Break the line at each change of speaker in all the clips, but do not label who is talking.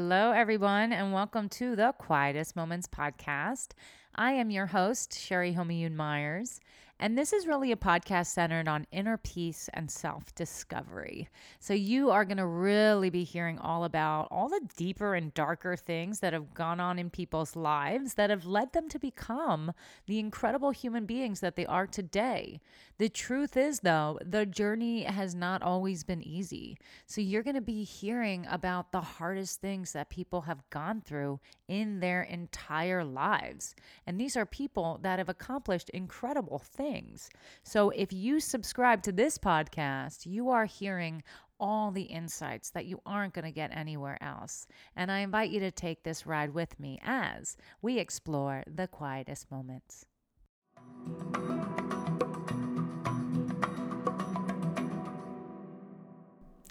Hello, everyone, and welcome to the Quietest Moments podcast. I am your host, Sherry Homiyoun Myers, and this is really a podcast centered on inner peace and self discovery. So, you are going to really be hearing all about all the deeper and darker things that have gone on in people's lives that have led them to become the incredible human beings that they are today. The truth is, though, the journey has not always been easy. So, you're going to be hearing about the hardest things that people have gone through in their entire lives. And these are people that have accomplished incredible things. So if you subscribe to this podcast, you are hearing all the insights that you aren't going to get anywhere else. And I invite you to take this ride with me as we explore the quietest moments.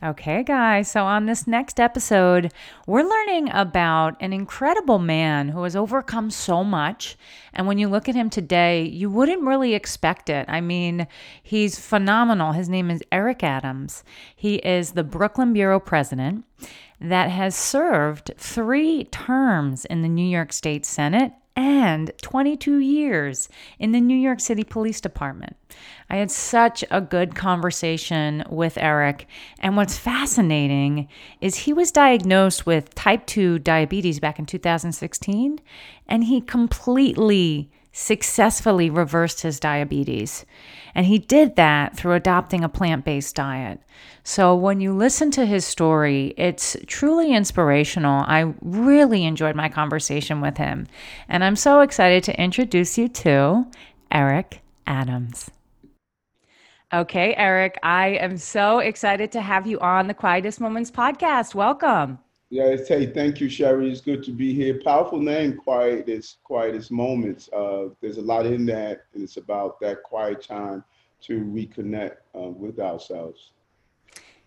Okay, guys. So, on this next episode, we're learning about an incredible man who has overcome so much. And when you look at him today, you wouldn't really expect it. I mean, he's phenomenal. His name is Eric Adams. He is the Brooklyn Borough president that has served three terms in the New York State Senate and 22 years in the New York City Police Department. I had such a good conversation with Eric. And what's fascinating is he was diagnosed with type 2 diabetes back in 2016, and he completely successfully reversed his diabetes. And he did that through adopting a plant based diet. So when you listen to his story, it's truly inspirational. I really enjoyed my conversation with him. And I'm so excited to introduce you to Eric Adams. Okay, Eric, I am so excited to have you on the Quietest Moments podcast. Welcome.
Yes, hey, thank you, Sherry. It's good to be here. Powerful name, quiet quietest, quietest moments. Uh, there's a lot in that, and it's about that quiet time to reconnect uh, with ourselves.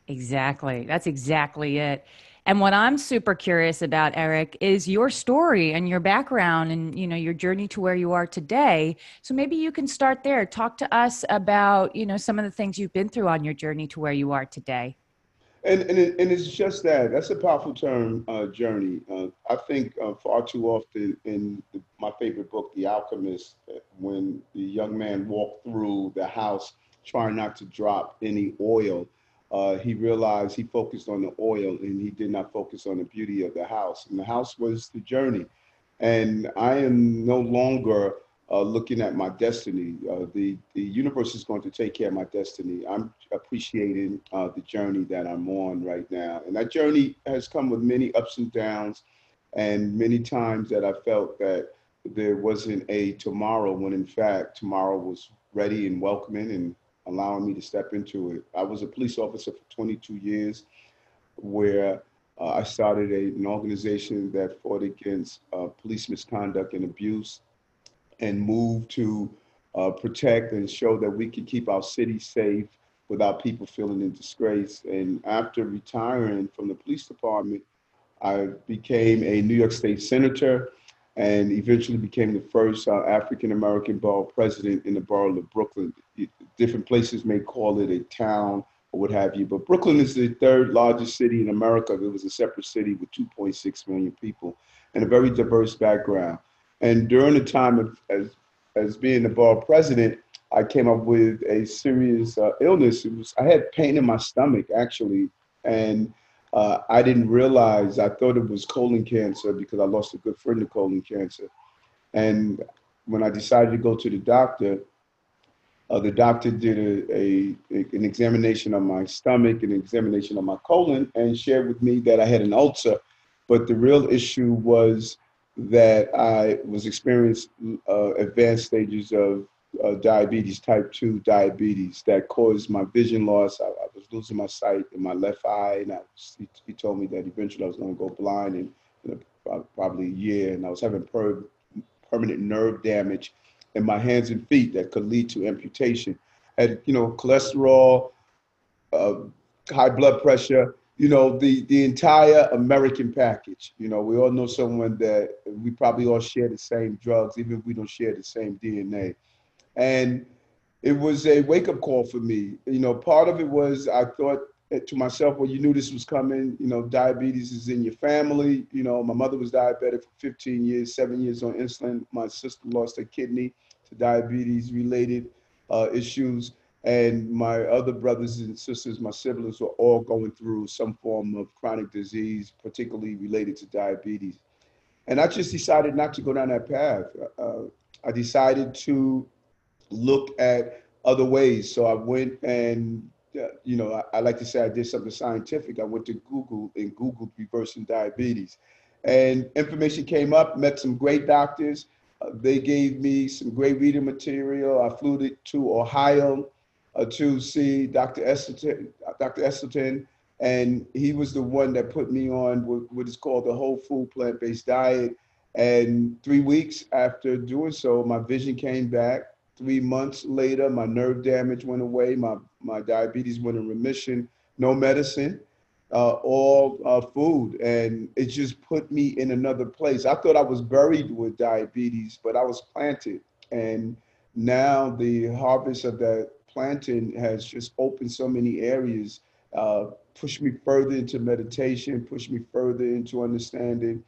Exactly. That's exactly it. And what I'm super curious about, Eric, is your story and your background and you know your journey to where you are today. So maybe you can start there. Talk to us about you know some of the things you've been through on your journey to where you are today.
And and, it, and it's just that. That's a powerful term, uh, journey. Uh, I think uh, far too often in the, my favorite book, The Alchemist, uh, when the young man walked through the house trying not to drop any oil, uh, he realized he focused on the oil and he did not focus on the beauty of the house. And the house was the journey. And I am no longer uh, looking at my destiny. Uh, the, the universe is going to take care of my destiny. I'm appreciating uh, the journey that I'm on right now. And that journey has come with many ups and downs, and many times that I felt that there wasn't a tomorrow when, in fact, tomorrow was ready and welcoming and allowing me to step into it. I was a police officer for 22 years, where uh, I started a, an organization that fought against uh, police misconduct and abuse and move to uh, protect and show that we can keep our city safe without people feeling in disgrace. And after retiring from the police department, I became a New York State Senator and eventually became the first uh, African American borough president in the borough of Brooklyn. Different places may call it a town or what have you, but Brooklyn is the third largest city in America. It was a separate city with 2.6 million people and a very diverse background. And during the time of, as, as being the borough president, I came up with a serious uh, illness. Was I had pain in my stomach actually, and uh, I didn't realize, I thought it was colon cancer because I lost a good friend to colon cancer. And when I decided to go to the doctor, uh, the doctor did a, a, an examination of my stomach, an examination of my colon, and shared with me that I had an ulcer. But the real issue was that I was experiencing uh, advanced stages of uh, diabetes, type 2 diabetes, that caused my vision loss. I, I, was losing my sight in my left eye, and I he, he, told me that eventually I was going to go blind in, in a, probably a year, and I was having per, permanent nerve damage in my hands and feet that could lead to amputation. Had you know cholesterol, uh, high blood pressure, you know the the entire American package. You know we all know someone that we probably all share the same drugs, even if we don't share the same DNA. And it was a wake up call for me. You know, part of it was I thought to myself, well, you knew this was coming. You know, diabetes is in your family. You know, my mother was diabetic for 15 years, seven years on insulin. My sister lost her kidney to diabetes related uh, issues. And my other brothers and sisters, my siblings, were all going through some form of chronic disease, particularly related to diabetes. And I just decided not to go down that path. Uh, I decided to look at other ways. So I went and, uh, you know, I, I, like to say I did something scientific. I went to Google and Googled reversing diabetes. And information came up, met some great doctors. Uh, they gave me some great reading material. I flew to, to Ohio uh, to see Dr. Esselstyn, Dr. Esselstyn, and he was the one that put me on what, what is called the whole food plant-based diet. And three weeks after doing so, my vision came back. Three months later, my nerve damage went away. My, my diabetes went in remission. No medicine, uh, all uh, food. And it just put me in another place. I thought I was buried with diabetes, but I was planted. And now the harvest of that planting has just opened so many areas, uh, pushed me further into meditation, pushed me further into understanding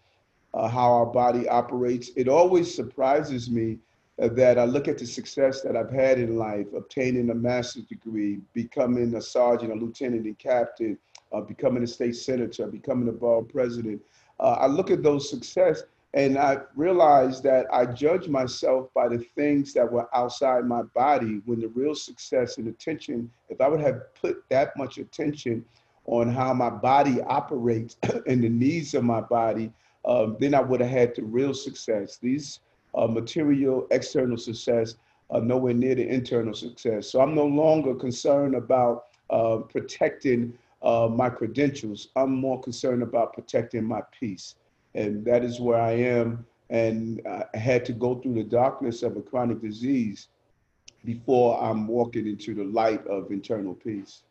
uh, how our body operates. It always surprises me that I look at the success that I've had in life, obtaining a master's degree, becoming a sergeant, a lieutenant, and captain, uh, becoming a state senator, becoming a borough president. Uh, I look at those success and I realized that I judged myself by the things that were outside my body when the real success and attention, if I would have put that much attention on how my body operates and the needs of my body, um, then I would have had the real success. These uh, material external success are nowhere near the internal success. So I'm no longer concerned about uh, protecting uh, my credentials. I'm more concerned about protecting my peace and that is where I am. And I had to go through the darkness of a chronic disease before I'm walking into the light of internal peace.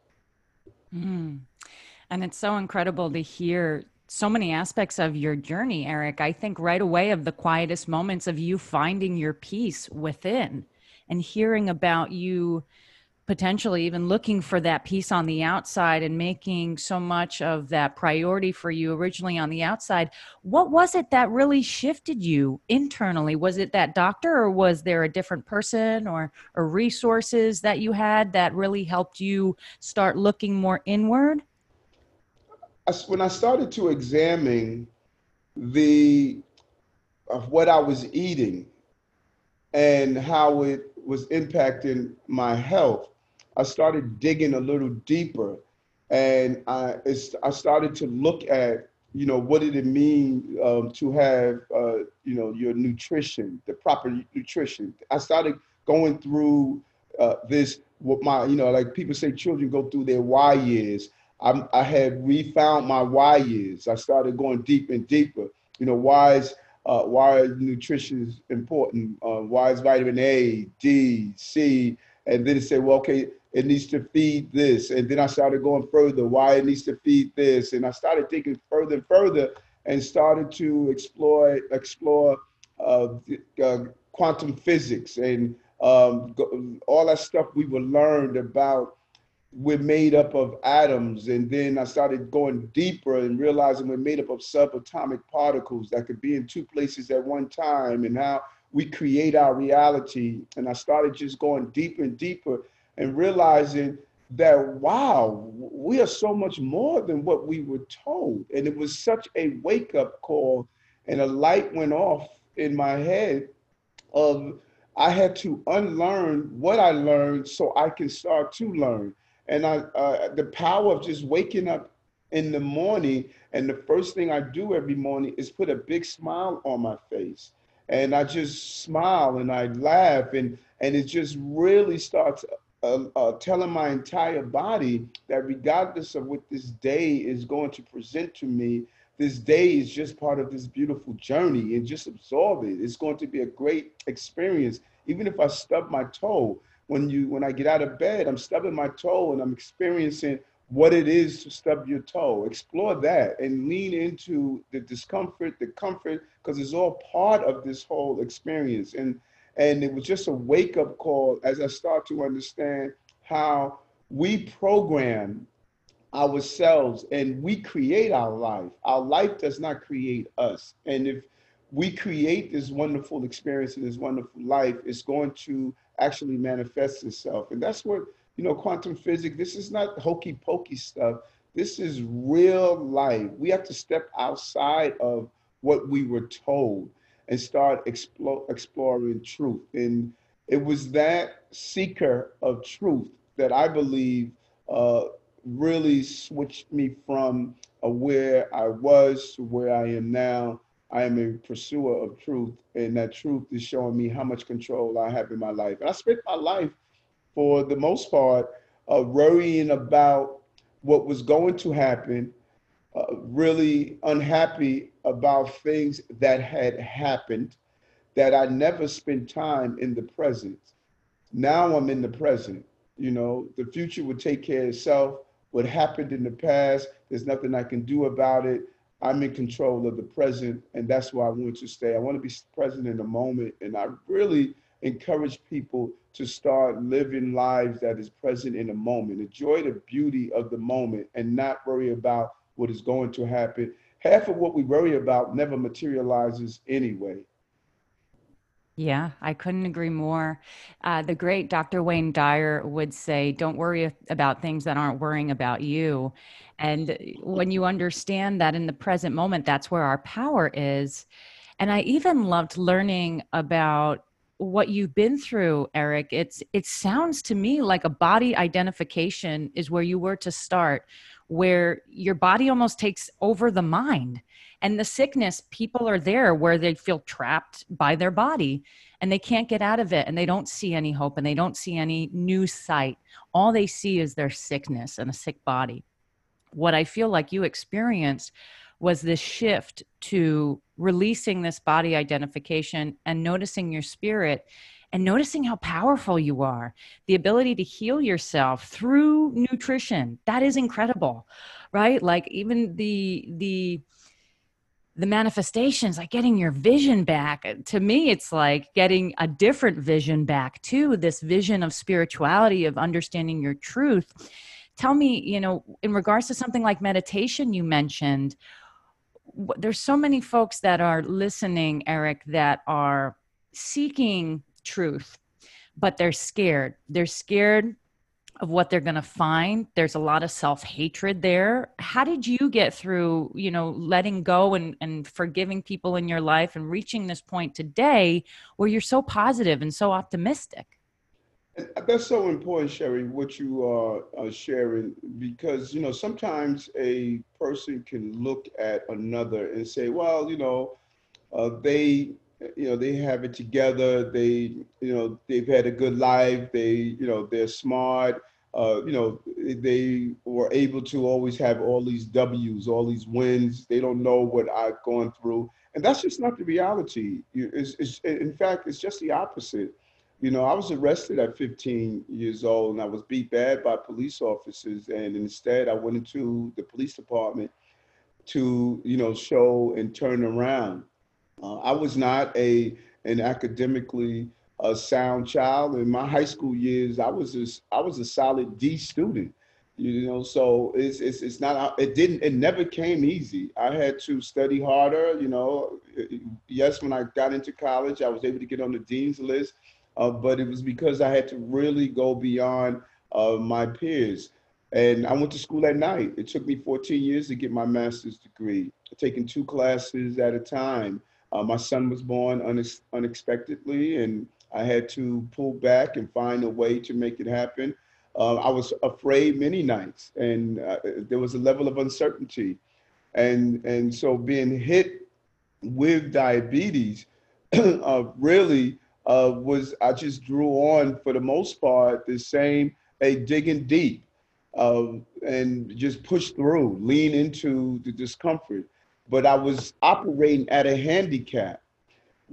Mm. And it's so incredible to hear so many aspects of your journey, Eric. I think right away of the quietest moments of you finding your peace within and hearing about you potentially even looking for that piece on the outside and making so much of that priority for you originally on the outside what was it that really shifted you internally? Was it that doctor or was there a different person or or resources that you had that really helped you start looking more inward?
When i started to examine the of what i was eating and how it was impacting my health I started digging a little deeper, and I I started to look at you know what did it mean um, to have uh, you know your nutrition, the proper nutrition. I started going through uh, this. What my you know like people say children go through their why years. I'm, I had refound my why years. I started going deep and deeper. You know why is uh, why nutrition is important. Uh, why is vitamin A, D, C, and then it said, well, okay, it needs to feed this. And then I started going further, why it needs to feed this. And I started thinking further and further and started to explore explore uh, uh, quantum physics and um, all that stuff we were learned about we're made up of atoms. And then i started going deeper and realizing we're made up of subatomic particles that could be in two places at one time and how we create our reality. And i started just going deeper and deeper and realizing that wow we are so much more than what we were told. And it was such a wake up call and a light went off in my head of i had to unlearn what i learned so i can start to learn and i uh, the power of just waking up in the morning and the first thing i do every morning is put a big smile on my face and i just smile and i laugh and and it just really starts uh, uh, telling my entire body that regardless of what this day is going to present to me, this day is just part of this beautiful journey and just absorb it. It's going to be a great experience. Even if I stub my toe, when you when I get out of bed, I'm stubbing my toe and I'm experiencing what it is to stub your toe. Explore that and lean into the discomfort, the comfort, because it's all part of this whole experience. And and it was just a wake up call as I start to understand how we program ourselves and we create our life. Our life does not create us. And if we create this wonderful experience and this wonderful life, it's going to actually manifests itself. And that's what, you know, quantum physics, this is not hokey pokey stuff. This is real life. We have to step outside of what we were told and start explore, exploring truth. And it was that seeker of truth that I believe uh, really switched me from uh, where I was to where I am now. I am a pursuer of truth, and that truth is showing me how much control I have in my life. And I spent my life, for the most part, uh, worrying about what was going to happen, uh, really unhappy about things that had happened, that I never spent time in the present. Now I'm in the present. You know, the future would take care of itself. What happened in the past, there's nothing I can do about it. I'm in control of the present, and that's why I want to stay. I want to be present in the moment, and I really encourage people to start living lives that is present in the moment. Enjoy the beauty of the moment, and not worry about what is going to happen. Half of what we worry about never materializes anyway.
Yeah, I couldn't agree more. Uh, the great Dr. Wayne Dyer would say, Don't worry about things that aren't worrying about you. And when you understand that in the present moment, that's where our power is. And I even loved learning about what you've been through eric it's it sounds to me like a body identification is where you were to start where your body almost takes over the mind. And the sickness people are there where they feel trapped by their body and they can't get out of it and they don't see any hope and they don't see any new sight. All they see is their sickness and a sick body. What i feel like you experienced was this shift to releasing this body identification and noticing your spirit and noticing how powerful you are the ability to heal yourself through nutrition that is incredible right? Like even the the the manifestations like getting your vision back to me it's like getting a different vision back too this vision of spirituality of understanding your truth. Tell me you know in regards to something like meditation you mentioned there's so many folks that are listening eric that are seeking truth but they're scared. They're scared of what they're going to find. There's a lot of self-hatred there. How did you get through you know letting go and, and forgiving people in your life and reaching this point today where you're so positive and so optimistic?
That's so important sherry what you are sharing because you know sometimes a person can look at another and say well you know uh, they you know they have it together. They you know they've had a good life. They you know they're smart. Uh, you know they were able to always have all these w's all these wins. They don't know what i've gone through. And that's just not the reality. It's, it's, in fact it's just the opposite. You know i was arrested at 15 years old and i was beat bad by police officers and instead i went into the police department to you know show and turn around uh, I was not a an academically uh, sound child. In my high school years, I was a, I was a solid D student. You know, so it's, it's it's not it didn't it never came easy. I had to study harder. You know, yes, when I got into college, I was able to get on the dean's list, uh, but it was because I had to really go beyond uh, my peers. And I went to school at night. It took me 14 years to get my master's degree, taking two classes at a time. Uh, my son was born unex- unexpectedly, and I had to pull back and find a way to make it happen. Uh, I was afraid many nights, and uh, there was a level of uncertainty, and and so being hit with diabetes uh, really uh, was I just drew on for the most part the same a digging deep, um, and just push through, lean into the discomfort but I was operating at a handicap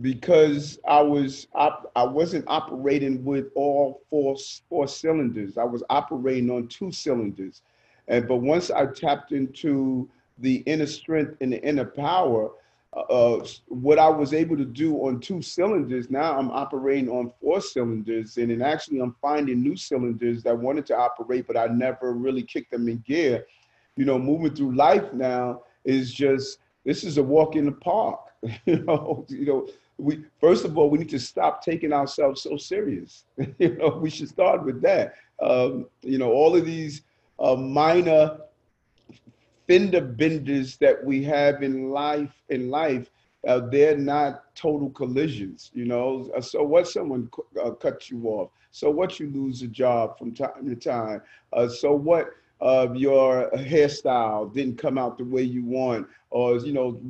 because I was op- I wasn't operating with all four four cylinders. I was operating on two cylinders, and but once I tapped into the inner strength and the inner power, uh, uh what I was able to do on two cylinders, now I'm operating on four cylinders, and then actually I'm finding new cylinders that wanted to operate, but I never really kicked them in gear. You know, moving through life now is just this is a walk in the park. you know, you know, we first of all we need to stop taking ourselves so serious. you know, we should start with that. Um, you know, all of these uh, minor fender benders that we have in life in life uh, they're not total collisions you know uh, so what someone uh, cuts you off so what you lose a job from time to time uh, so what uh, your hairstyle didn't come out the way you want or you know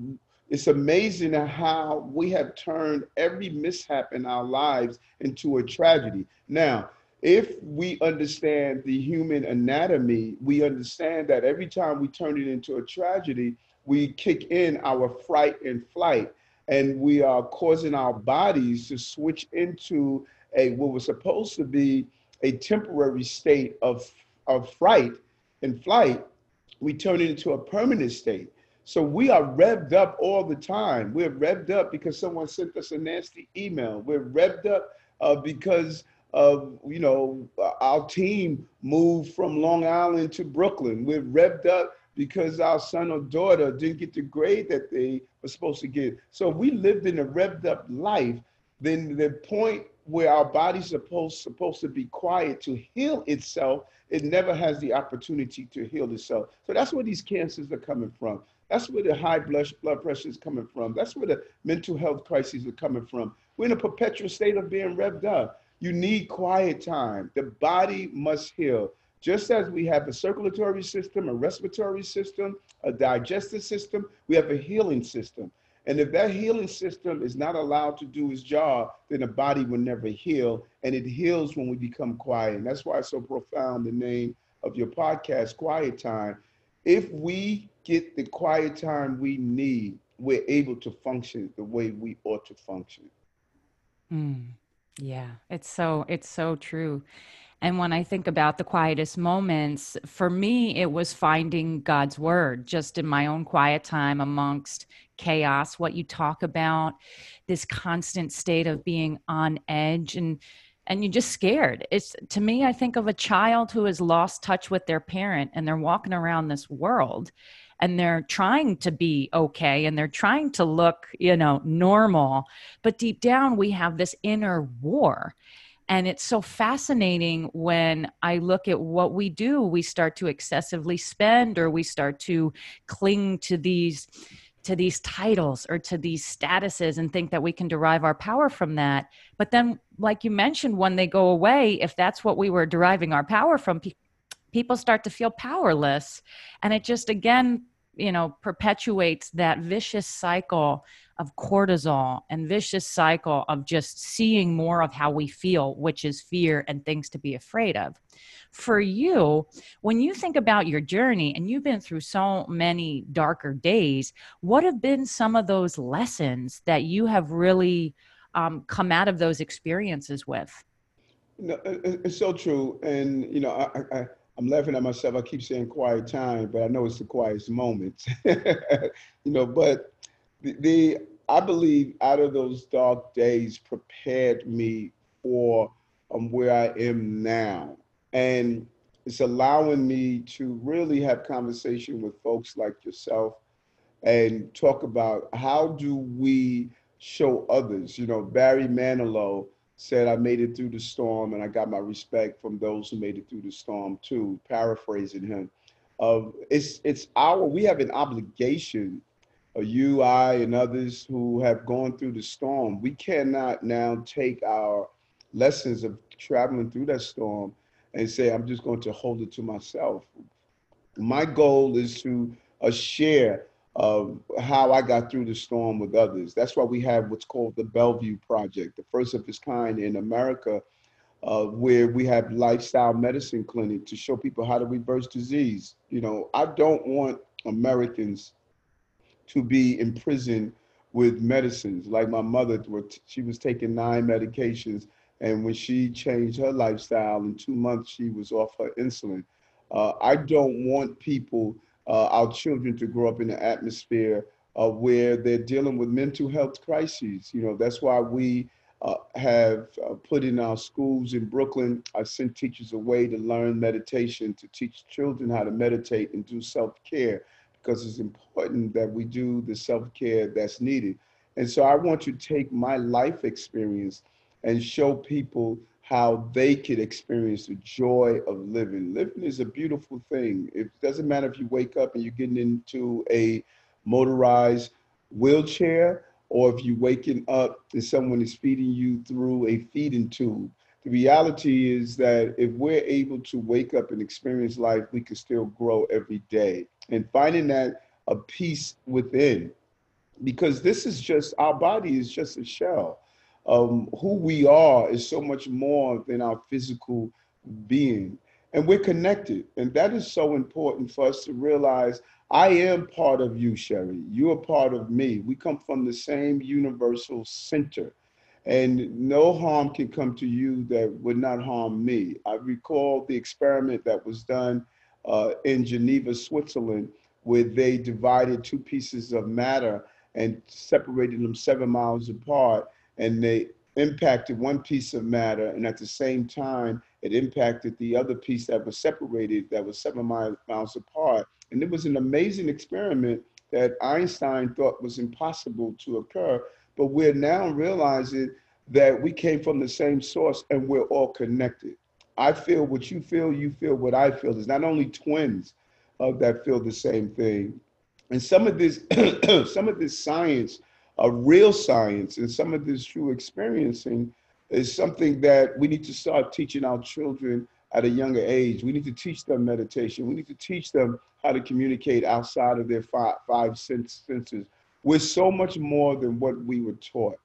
it's amazing how we have turned every mishap in our lives into a tragedy. Now if we understand the human anatomy, we understand that every time we turn it into a tragedy, we kick in our fright and flight, and we are causing our bodies to switch into a what was supposed to be a temporary state of, of fright and flight. We turn it into a permanent state. So we are revved up all the time. We're revved up because someone sent us a nasty email. We're revved up uh, because of you know our team moved from Long Island to Brooklyn. We're revved up because our son or daughter didn't get the grade that they were supposed to get. So we lived in a revved up life, then the point where our body's supposed supposed to be quiet to heal itself, it never has the opportunity to heal itself. So that's where these cancers are coming from. That's where the high blood blood pressure is coming from. That's where the mental health crises are coming from. We're in a perpetual state of being revved up. You need quiet time. The body must heal. Just as we have a circulatory system, a respiratory system, a digestive system, we have a healing system. And if that healing system is not allowed to do its job, then the body will never heal. And it heals when we become quiet. And that's why it's so profound the name of your podcast, Quiet Time. If we get the quiet time we need, we're able to function the way we ought to function.
Mm. Yeah, it's so it's so true. And when I think about the quietest moments, for me, it was finding God's word just in my own quiet time amongst chaos, what you talk about, this constant state of being on edge and and you're just scared. It's to me, I think of a child who has lost touch with their parent and they're walking around this world and they're trying to be okay and they're trying to look, you know, normal. But deep down, we have this inner war. And it's so fascinating when I look at what we do. We start to excessively spend or we start to cling to these to these titles or to these statuses and think that we can derive our power from that. But then, like you mentioned, when they go away, if that's what we were deriving our power from, people start to feel powerless and it just again you know perpetuates that vicious cycle of cortisol and vicious cycle of just seeing more of how we feel which is fear and things to be afraid of for you when you think about your journey and you've been through so many darker days what have been some of those lessons that you have really um, come out of those experiences with
no, it's so true and you know I, I I'm laughing at myself. I keep saying quiet time, but I know it's the quietest moment. you know, but the, the I believe out of those dark days prepared me for um, where I am now. And it's allowing me to really have conversation with folks like yourself and talk about how do we show others. You know, Barry Manilow said I made it through the storm and I got my respect from those who made it through the storm too, paraphrasing him. Of it's it's our we have an obligation, uh, you, I, and others who have gone through the storm. We cannot now take our lessons of traveling through that storm and say, I'm just going to hold it to myself. My goal is to uh, share of how I got through the storm with others. That's why we have what's called the Bellevue Project, the first of its kind in America, uh, where we have lifestyle medicine clinic to show people how to reverse disease. You know, I don't want Americans to be in prison with medicines. Like my mother, she was taking nine medications, and when she changed her lifestyle in two months, she was off her insulin. Uh, I don't want people uh, our children to grow up in an atmosphere uh, where they're dealing with mental health crises. You know, that's why we uh, have uh, put in our schools in Brooklyn. I sent teachers away to learn meditation, to teach children how to meditate and do self care because it's important that we do the self care that's needed. And so I want to take my life experience and show people how they could experience the joy of living. Living is a beautiful thing. It doesn't matter if you wake up and you're getting into a motorized wheelchair or if you're waking up and someone is feeding you through a feeding tube. The reality is that if we're able to wake up and experience life, we can still grow every day. And finding that a peace within, because this is just our body is just a shell. Um, who we are is so much more than our physical being. And we're connected. And that is so important for us to realize I am part of you, Sherry. You are part of me. We come from the same universal center. And no harm can come to you that would not harm me. I recall the experiment that was done uh, in Geneva, Switzerland, where they divided two pieces of matter and separated them seven miles apart. And they impacted one piece of matter. And at the same time, it impacted the other piece that was separated, that was seven miles apart and it was an amazing experiment that Einstein thought was impossible to occur. But we're now realizing that we came from the same source and we're all connected. I feel what you feel, you feel what I feel. There's not only twins uh, that feel the same thing. And some of this, some of this science, uh, real science, and some of this true experiencing is something that we need to start teaching our children at a younger age. We need to teach them meditation. We need to teach them how to communicate outside of their five, five senses. We're so much more than what we were taught.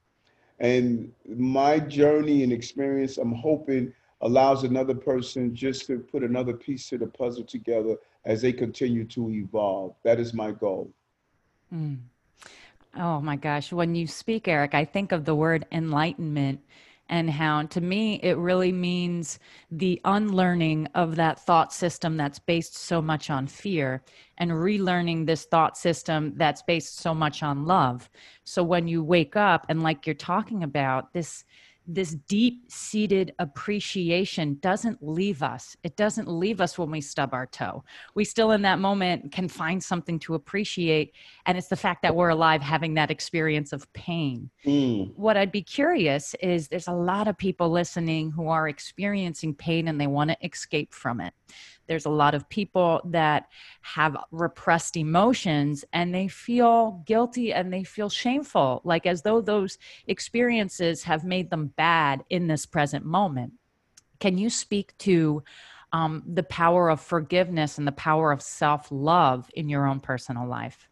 And my journey and experience, I'm hoping, allows another person just to put another piece to the puzzle together as they continue to evolve. That is my goal.
Mm. Oh my gosh. When you speak, Eric, I think of the word enlightenment and how to me it really means the unlearning of that thought system that's based so much on fear and relearning this thought system that's based so much on love so when you wake up and like you're talking about this this deep seated appreciation doesn't leave us. It doesn't leave us when we stub our toe. We still, in that moment, can find something to appreciate. And it's the fact that we're alive having that experience of pain. Mm. What I'd be curious is there's a lot of people listening who are experiencing pain and they want to escape from it. There's a lot of people that have repressed emotions and they feel guilty and they feel shameful, like as though those experiences have made them bad in this present moment. Can you speak to um, the power of forgiveness and the power of self love in your own personal life?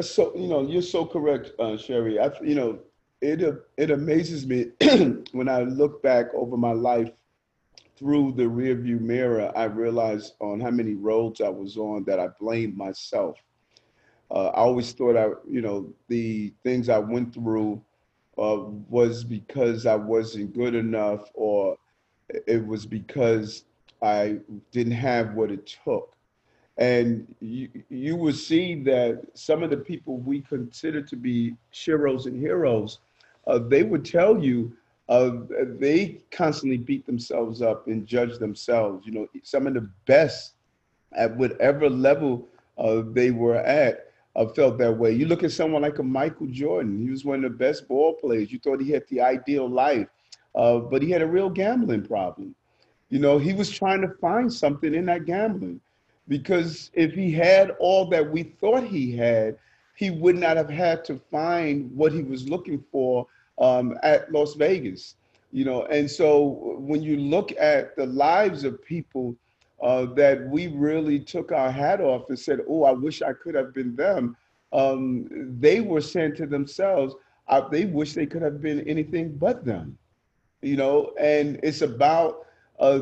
So, you know, you're so correct, uh, Sherry. I, you know, it, it amazes me when I look back over my life through the rearview mirror, I realized on how many roads I was on that I blamed myself. Uh, I always thought I, you know, the things I went through uh, was because I wasn't good enough, or it was because I didn't have what it took. And you, you will see that some of the people we consider to be sheroes and heroes, uh, they would tell you uh, they constantly beat themselves up and judge themselves. You know, some of the best at whatever level uh, they were at uh, felt that way. You look at someone like a Michael Jordan. He was one of the best ball players. You thought he had the ideal life, uh, but he had a real gambling problem. You know, he was trying to find something in that gambling because if he had all that we thought he had, he would not have had to find what he was looking for um, at Las Vegas, you know. And so when you look at the lives of people uh, that we really took our hat off and said, "Oh, I wish I could have been them," um, they were saying to themselves, "They wish they could have been anything but them," you know. And it's about uh,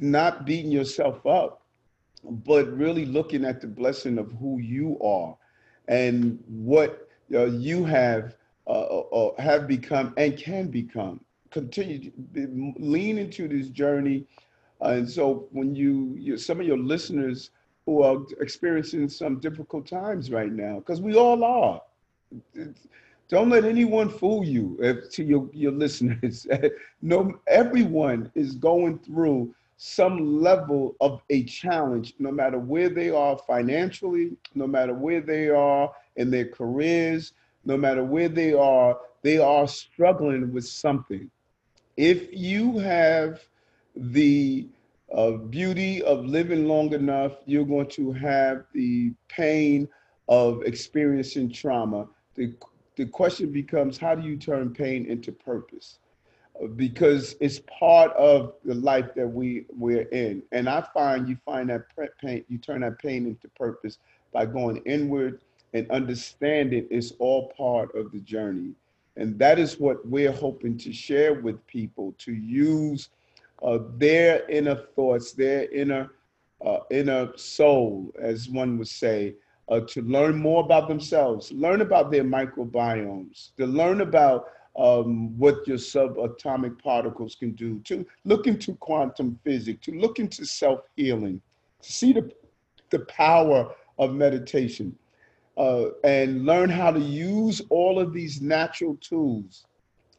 not beating yourself up, but really looking at the blessing of who you are and what uh, you have uh, uh, have become and can become. Continue to lean into this journey. Uh, and so when you, you, some of your listeners who are experiencing some difficult times right now, because we all are. don't let anyone fool you. If, to your your listeners, no, everyone is going through some level of a challenge, no matter where they are financially, no matter where they are in their careers, no matter where they are, they are struggling with something. If you have the uh, beauty of living long enough, you're going to have the pain of experiencing trauma. The, the question becomes how do you turn pain into purpose? because it's part of the life that we we're in. And I find you find that pain, you turn that pain into purpose by going inward and understanding it's all part of the journey. And that is what we're hoping to share with people to use uh, their inner thoughts, their inner uh, inner soul, as one would say, uh, to learn more about themselves, learn about their microbiomes, to learn about um, what your subatomic particles can do, to look into quantum physics, to look into self healing, to see the, the power of meditation, uh, and learn how to use all of these natural tools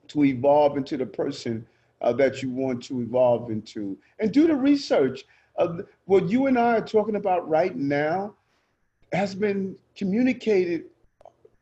to evolve into the person uh, that you want to evolve into. And do the research. Uh, what you and I are talking about right now has been communicated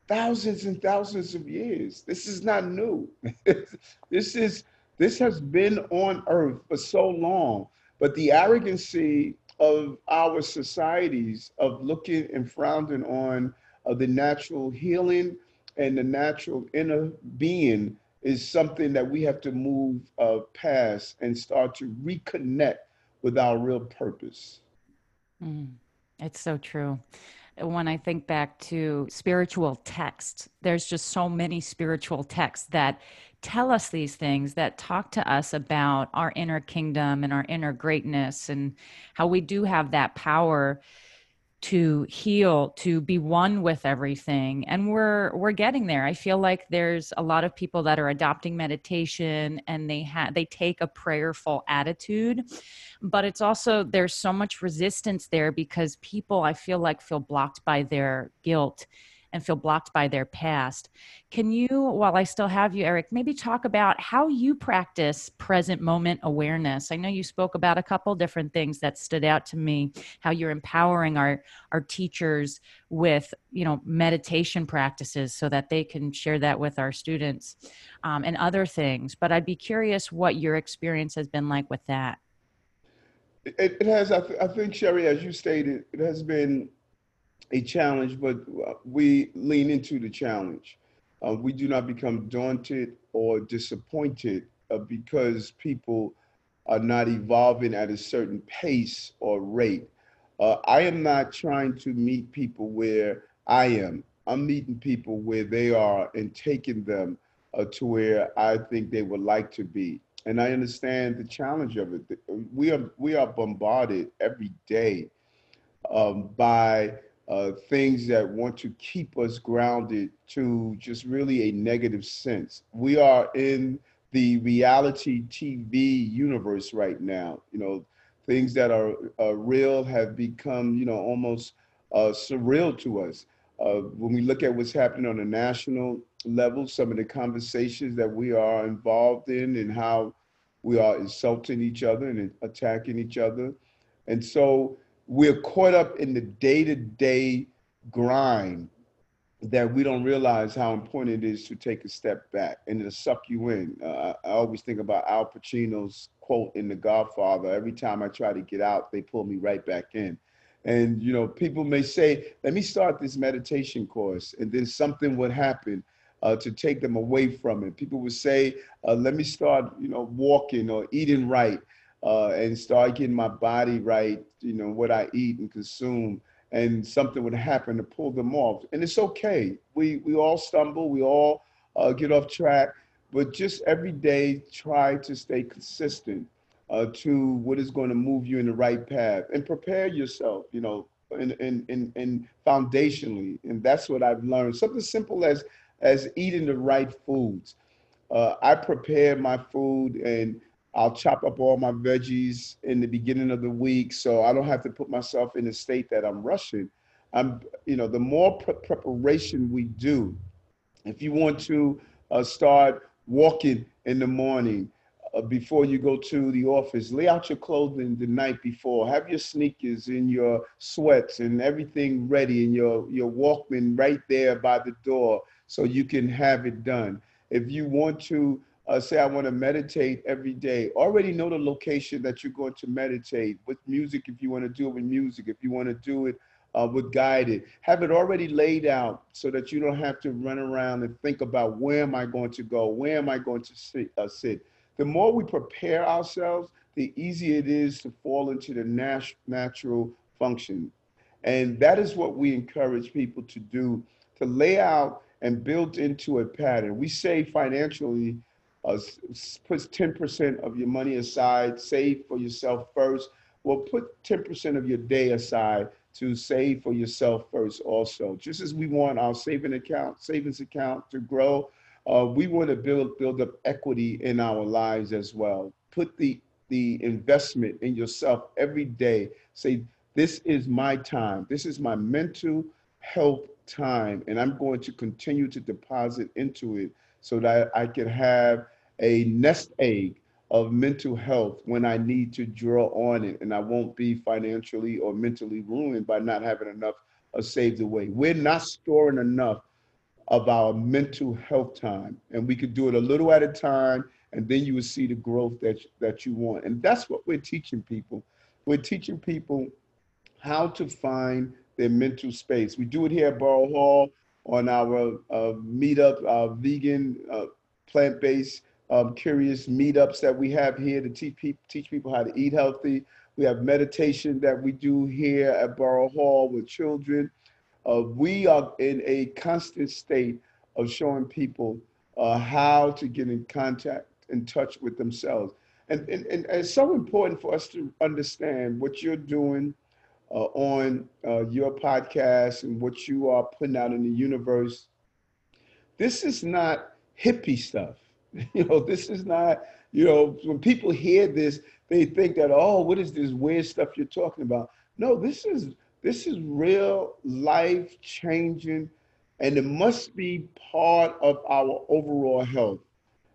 thousands and thousands of years. This is not new. this is this has been on earth for so long. But the arrogancy of our societies of looking and frowning on uh, the natural healing and the natural inner being is something that we have to move uh, past and start to reconnect with our real purpose.
Mm, it's so true when I think back to spiritual texts, there's just so many spiritual texts that tell us these things, that talk to us about our inner kingdom and our inner greatness and how we do have that power to heal to be one with everything and we're we're getting there. I feel like there's a lot of people that are adopting meditation and they have they take a prayerful attitude but it's also there's so much resistance there because people i feel like feel blocked by their guilt and feel blocked by their past. Can you, while I still have you, Eric, maybe talk about how you practice present moment awareness? I know you spoke about a couple different things that stood out to me, how you're empowering our, our teachers with, you know, meditation practices so that they can share that with our students um, and other things. But I'd be curious what your experience has been like with that.
It, has, I, th- I think, Sherry, as you stated, it has been a challenge, but uh, we lean into the challenge. Uh, we do not become daunted or disappointed uh, because people are not evolving at a certain pace or rate. Uh, I am not trying to meet people where I am. I'm meeting people where they are and taking them uh, to where I think they would like to be. And I understand the challenge of it. We are we are bombarded every day um, by uh, things that want to keep us grounded to just really a negative sense. We are in the reality TV universe right now. You know, things that are uh, real have become, you know, almost uh, surreal to us. Uh, when we look at what's happening on a national level, some of the conversations that we are involved in and how we are insulting each other and attacking each other. And so we're caught up in the day-to-day grind that we don't realize how important it is to take a step back and it'll suck you in. Uh, I always think about Al Pacino's quote in The Godfather every time I try to get out, they pull me right back in. And, you know, people may say, let me start this meditation course, and then something would happen. Uh, to take them away from it. People would say, uh, let me start, you know, walking or eating right uh, and start getting my body right, you know, what I eat and consume, and something would happen to pull them off. And it's okay. We, we all stumble, we all uh, get off track, but just every day try to stay consistent uh, to what is going to move you in the right path and prepare yourself, you know, and, and, and, and foundationally. And that's what I've learned. Something simple as, as eating the right foods. Uh, I prepare my food and I'll chop up all my veggies in the beginning of the week so I don't have to put myself in a state that I'm rushing. I'm, you know, the more pre- preparation we do If you want to uh, start walking in the morning, uh, before you go to the office. Lay out your clothing the night before. Have your sneakers and your sweats and everything ready and your, your Walkman right there by the door so you can have it done. If you want to uh, say, I want to meditate every day, already know the location that you're going to meditate with music if you want to do it with music, if you want to do it uh, with guided. Have it already laid out so that you don't have to run around and think about where am I going to go? Where am I going to sit? Uh, sit? The more we prepare ourselves, the easier it is to fall into the nat- natural function. And that is what we encourage people to do to lay out and build into a pattern. We say financially, uh, put 10% of your money aside, save for yourself first. Well, put 10% of your day aside to save for yourself first also. Just as we want our saving account, savings account to grow, uh, we want to build build up equity in our lives as well. Put the the investment in yourself every day. Say, this is my time. This is my mental health time, and I'm going to continue to deposit into it so that I can have a nest egg of mental health when I need to draw on it, and I won't be financially or mentally ruined by not having enough uh, saved away. We're not storing enough of our mental health time. And we could do it a little at a time, and then you will see the growth that, that you want. And that's what we're teaching people. We're teaching people how to find their mental space. We do it here at Borough Hall on our uh, meetup, our vegan, uh, plant-based, um, curious meetups that we have here to teach, pe- teach people how to eat healthy. We have meditation that we do here at Borough Hall with children. Uh, we are in a constant state of showing people uh, how to get in contact, in touch with themselves. And, and, and it's so important for us to understand what you're doing uh, on uh, your podcast and what you are putting out in the universe. This is not hippie stuff. You know, this is not, you know, when people hear this, they think that, oh, what is this weird stuff you're talking about? No, this is this is real life changing, and it must be part of our overall health.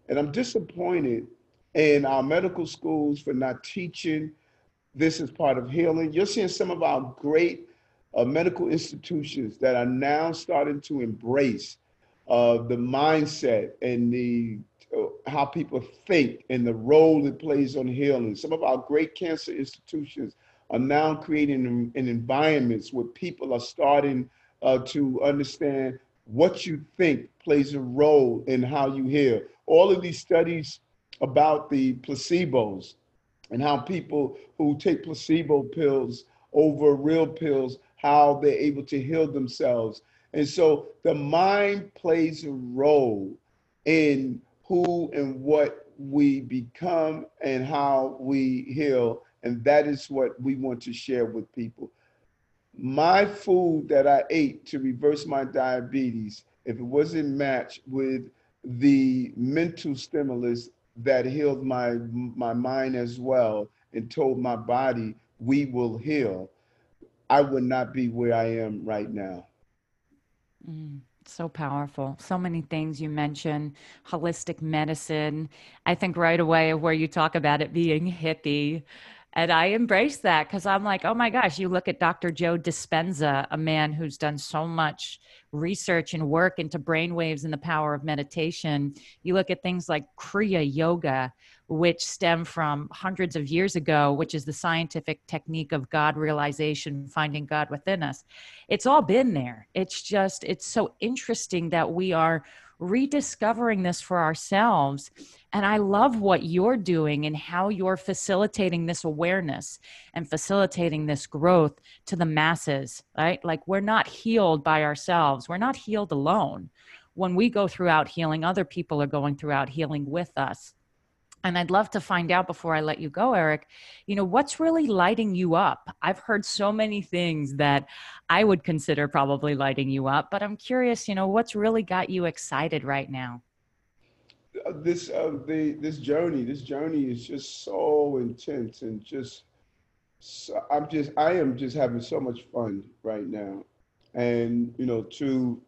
And I'm disappointed in our medical schools for not teaching this is part of healing. You're seeing some of our great uh, medical institutions that are now starting to embrace uh, the mindset and the uh, how people think and the role it plays on healing. Some of our great cancer institutions are now creating an, an environments where people are starting uh, to understand what you think plays a role in how you heal. All of these studies about the placebos and how people who take placebo pills over real pills, how they're able to heal themselves. And so the mind plays a role in who and what we become and how we heal and that is what we want to share with people. My food that I ate to reverse my diabetes, if it wasn't matched with the mental stimulus that healed my, my mind as well and told my body, we will heal, I would not be where I am right now.
Mm so powerful. So many things you mentioned, holistic medicine. I think right away where you talk about it being hippie. And I embrace that because I'm like, oh my gosh, you look at Dr. Joe Dispenza, a man who's done so much research and work into brainwaves and the power of meditation. You look at things like Kriya Yoga, which stem from hundreds of years ago, which is the scientific technique of God realization, finding God within us. It's all been there. It's just, it's so interesting that we are rediscovering this for ourselves. And I love what you're doing and how you're facilitating this awareness and facilitating this growth to the masses, right? Like we're not healed by ourselves, we're not healed alone. When we go throughout healing, other people are going throughout healing with us and I'd love to find out before I let you go, Eric, you know, what's really lighting you up? I've heard so many things that I would consider probably lighting you up, but I'm curious, you know, what's really got you excited right now?
Uh, this uh, the this journey, this journey is just so intense and just so, I'm just I am just having so much fun right now, and you know to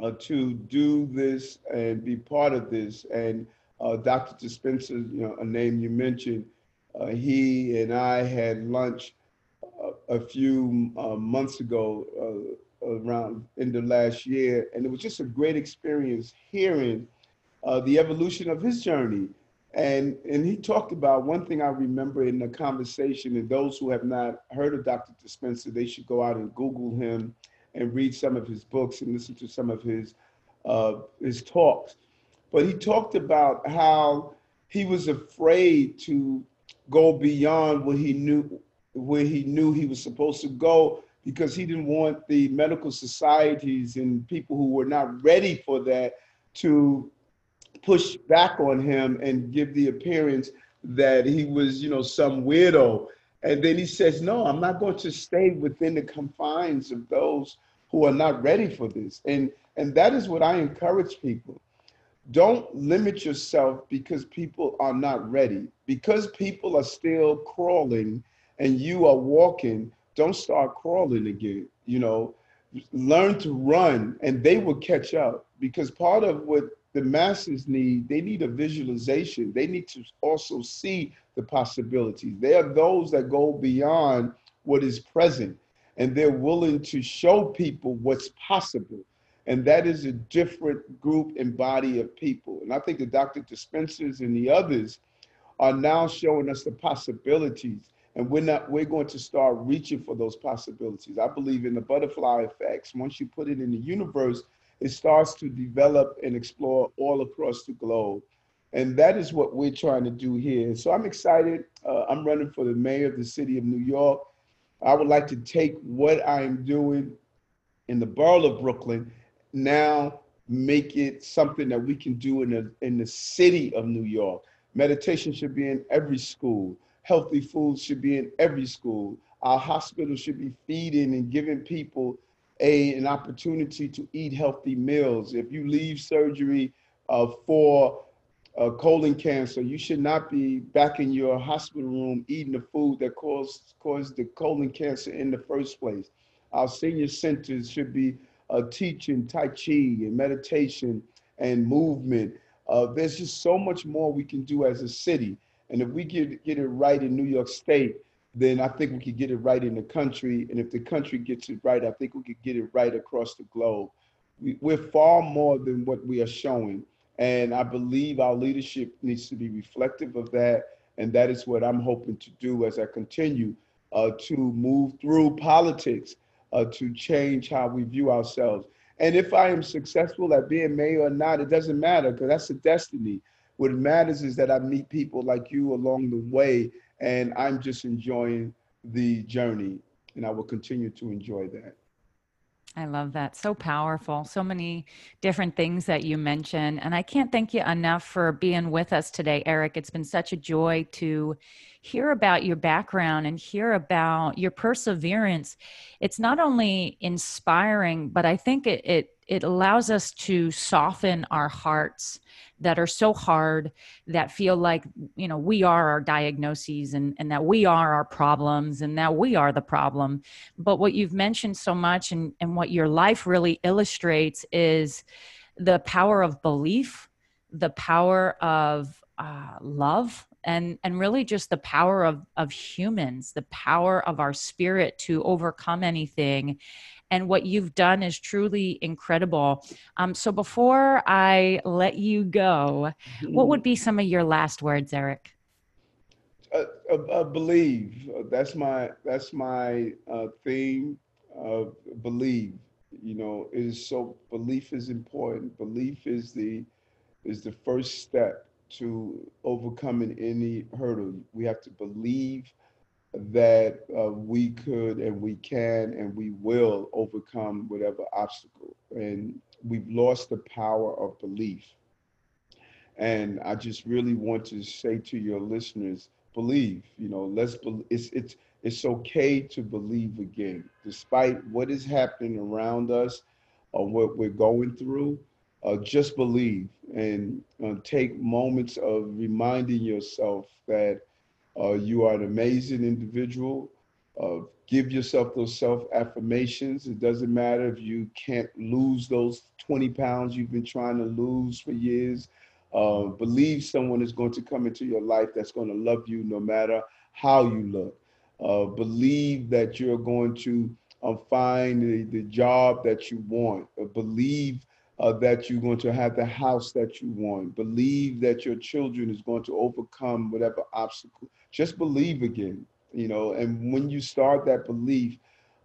uh, to do this and be part of this. And uh, Dr. Dispenza, you know, a name you mentioned, uh, he and I had lunch a, a few uh, months ago, uh, around in the last year, and it was just a great experience hearing uh, the evolution of his journey. And, and he talked about one thing I remember in the conversation, and those who have not heard of Dr. Dispenza, they should go out and Google him and read some of his books and listen to some of his, uh, his talks. But he talked about how he was afraid to go beyond what he knew, where he knew he was supposed to go because he didn't want the medical societies and people who were not ready for that to push back on him and give the appearance that he was, you know, some weirdo. And then he says, No, I'm not going to stay within the confines of those who are not ready for this. And and that is what I encourage people. Don't limit yourself because people are not ready. Because people are still crawling and you are walking, don't start crawling again. You know, learn to run and they will catch up because part of what the masses need, they need a visualization. They need to also see the possibilities. They are those that go beyond what is present and they're willing to show people what's possible. And that is a different group and body of people. And I think the Dr. Dispenzas and the others are now showing us the possibilities. And we're not, we're going to start reaching for those possibilities. I believe in the butterfly effects. Once you put it in the universe, it starts to develop and explore all across the globe. And that is what we're trying to do here. So I'm excited. Uh, I'm running for the mayor of the city of New York. I would like to take what I'm doing in the borough of Brooklyn now make it something that we can do in the in the city of New York. Meditation should be in every school. Healthy foods should be in every school. Our hospitals should be feeding and giving people a an opportunity to eat healthy meals. If you leave surgery uh, for uh, colon cancer, you should not be back in your hospital room eating the food that caused caused the colon cancer in the first place. Our senior centers should be uh, teaching Tai Chi and meditation and movement. Uh, there's just so much more we can do as a city. And if we get, get it right in New York State, then I think we could get it right in the country. And if the country gets it right, I think we could get it right across the globe. We, we're far more than what we are showing. And I believe our leadership needs to be reflective of that. And that is what I'm hoping to do as I continue uh, to move through politics uh, to change how we view ourselves. And if I am successful at being mayor or not, it doesn't matter because that's a destiny. What matters is that I meet people like you along the way, and I'm just enjoying the journey, and I will continue to enjoy that.
I love that. So powerful. So many different things that you mentioned. And I can't thank you enough for being with us today, Eric. It's been such a joy to hear about your background and hear about your perseverance. It's not only inspiring, but I think it, it, it allows us to soften our hearts that are so hard that feel like you know we are our diagnoses and, and that we are our problems and that we are the problem. But what you've mentioned so much and, and what your life really illustrates is the power of belief the power of uh, love and and really just the power of of humans the power of our spirit to overcome anything and what you've done is truly incredible. Um, so before I let you go, what would be some of your last words, Eric?
Uh, uh, uh, believe. That's my that's my uh, theme. believe. You know, it is so. Belief is important. Belief is the is the first step to overcoming any hurdle. We have to believe that uh, we could and we can and we will overcome whatever obstacle. And we've lost the power of belief. And I just really want to say to your listeners, believe. You know, let's. Be, it's it's it's okay to believe again, despite what is happening around us or what we're going through. Uh, just believe and uh, take moments of reminding yourself that uh, you are an amazing individual. Uh, give yourself those self affirmations. It doesn't matter if you can't lose those 20 pounds you've been trying to lose for years. Uh, believe someone is going to come into your life that's going to love you no matter how you look. Uh, believe that you're going to um, find the, the job that you want. Uh, believe uh, that you're going to have the house that you want. Believe that your children is going to overcome whatever obstacle. Just believe again, you know. And when you start that belief,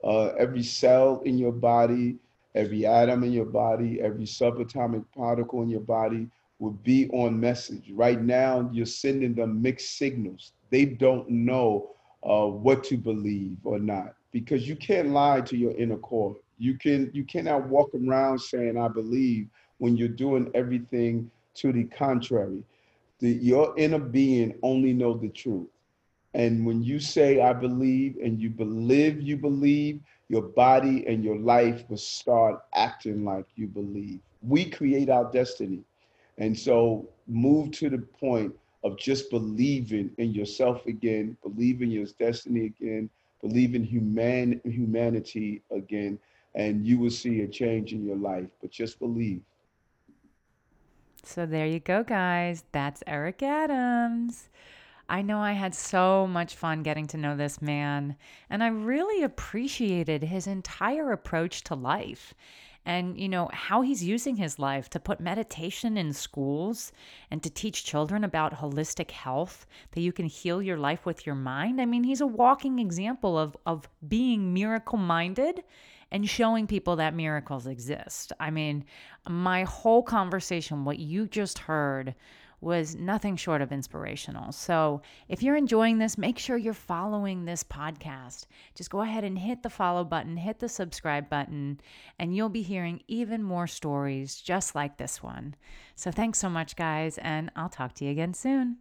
uh, every cell in your body, every atom in your body, every subatomic particle in your body will be on message. Right now, you're sending them mixed signals. They don't know uh, what to believe or not because you can't lie to your inner core. You can you cannot walk around saying I believe when you're doing everything to the contrary. The, your inner being only know the truth. And when you say I believe and you believe you believe, your body and your life will start acting like you believe. We create our destiny. And so move to the point of just believing in yourself again, believing your destiny again, believe in human humanity again, and you will see a change in your life. But just believe.
So there you go, guys. That's Eric Adams. I know I had so much fun getting to know this man, and I really appreciated his entire approach to life and you know how he's using his life to put meditation in schools and to teach children about holistic health that you can heal your life with your mind i mean he's a walking example of of being miracle minded and showing people that miracles exist i mean my whole conversation what you just heard was nothing short of inspirational. So, if you're enjoying this, make sure you're following this podcast. Just go ahead and hit the follow button, hit the subscribe button, and you'll be hearing even more stories just like this one. So, thanks so much, guys, and I'll talk to you again soon.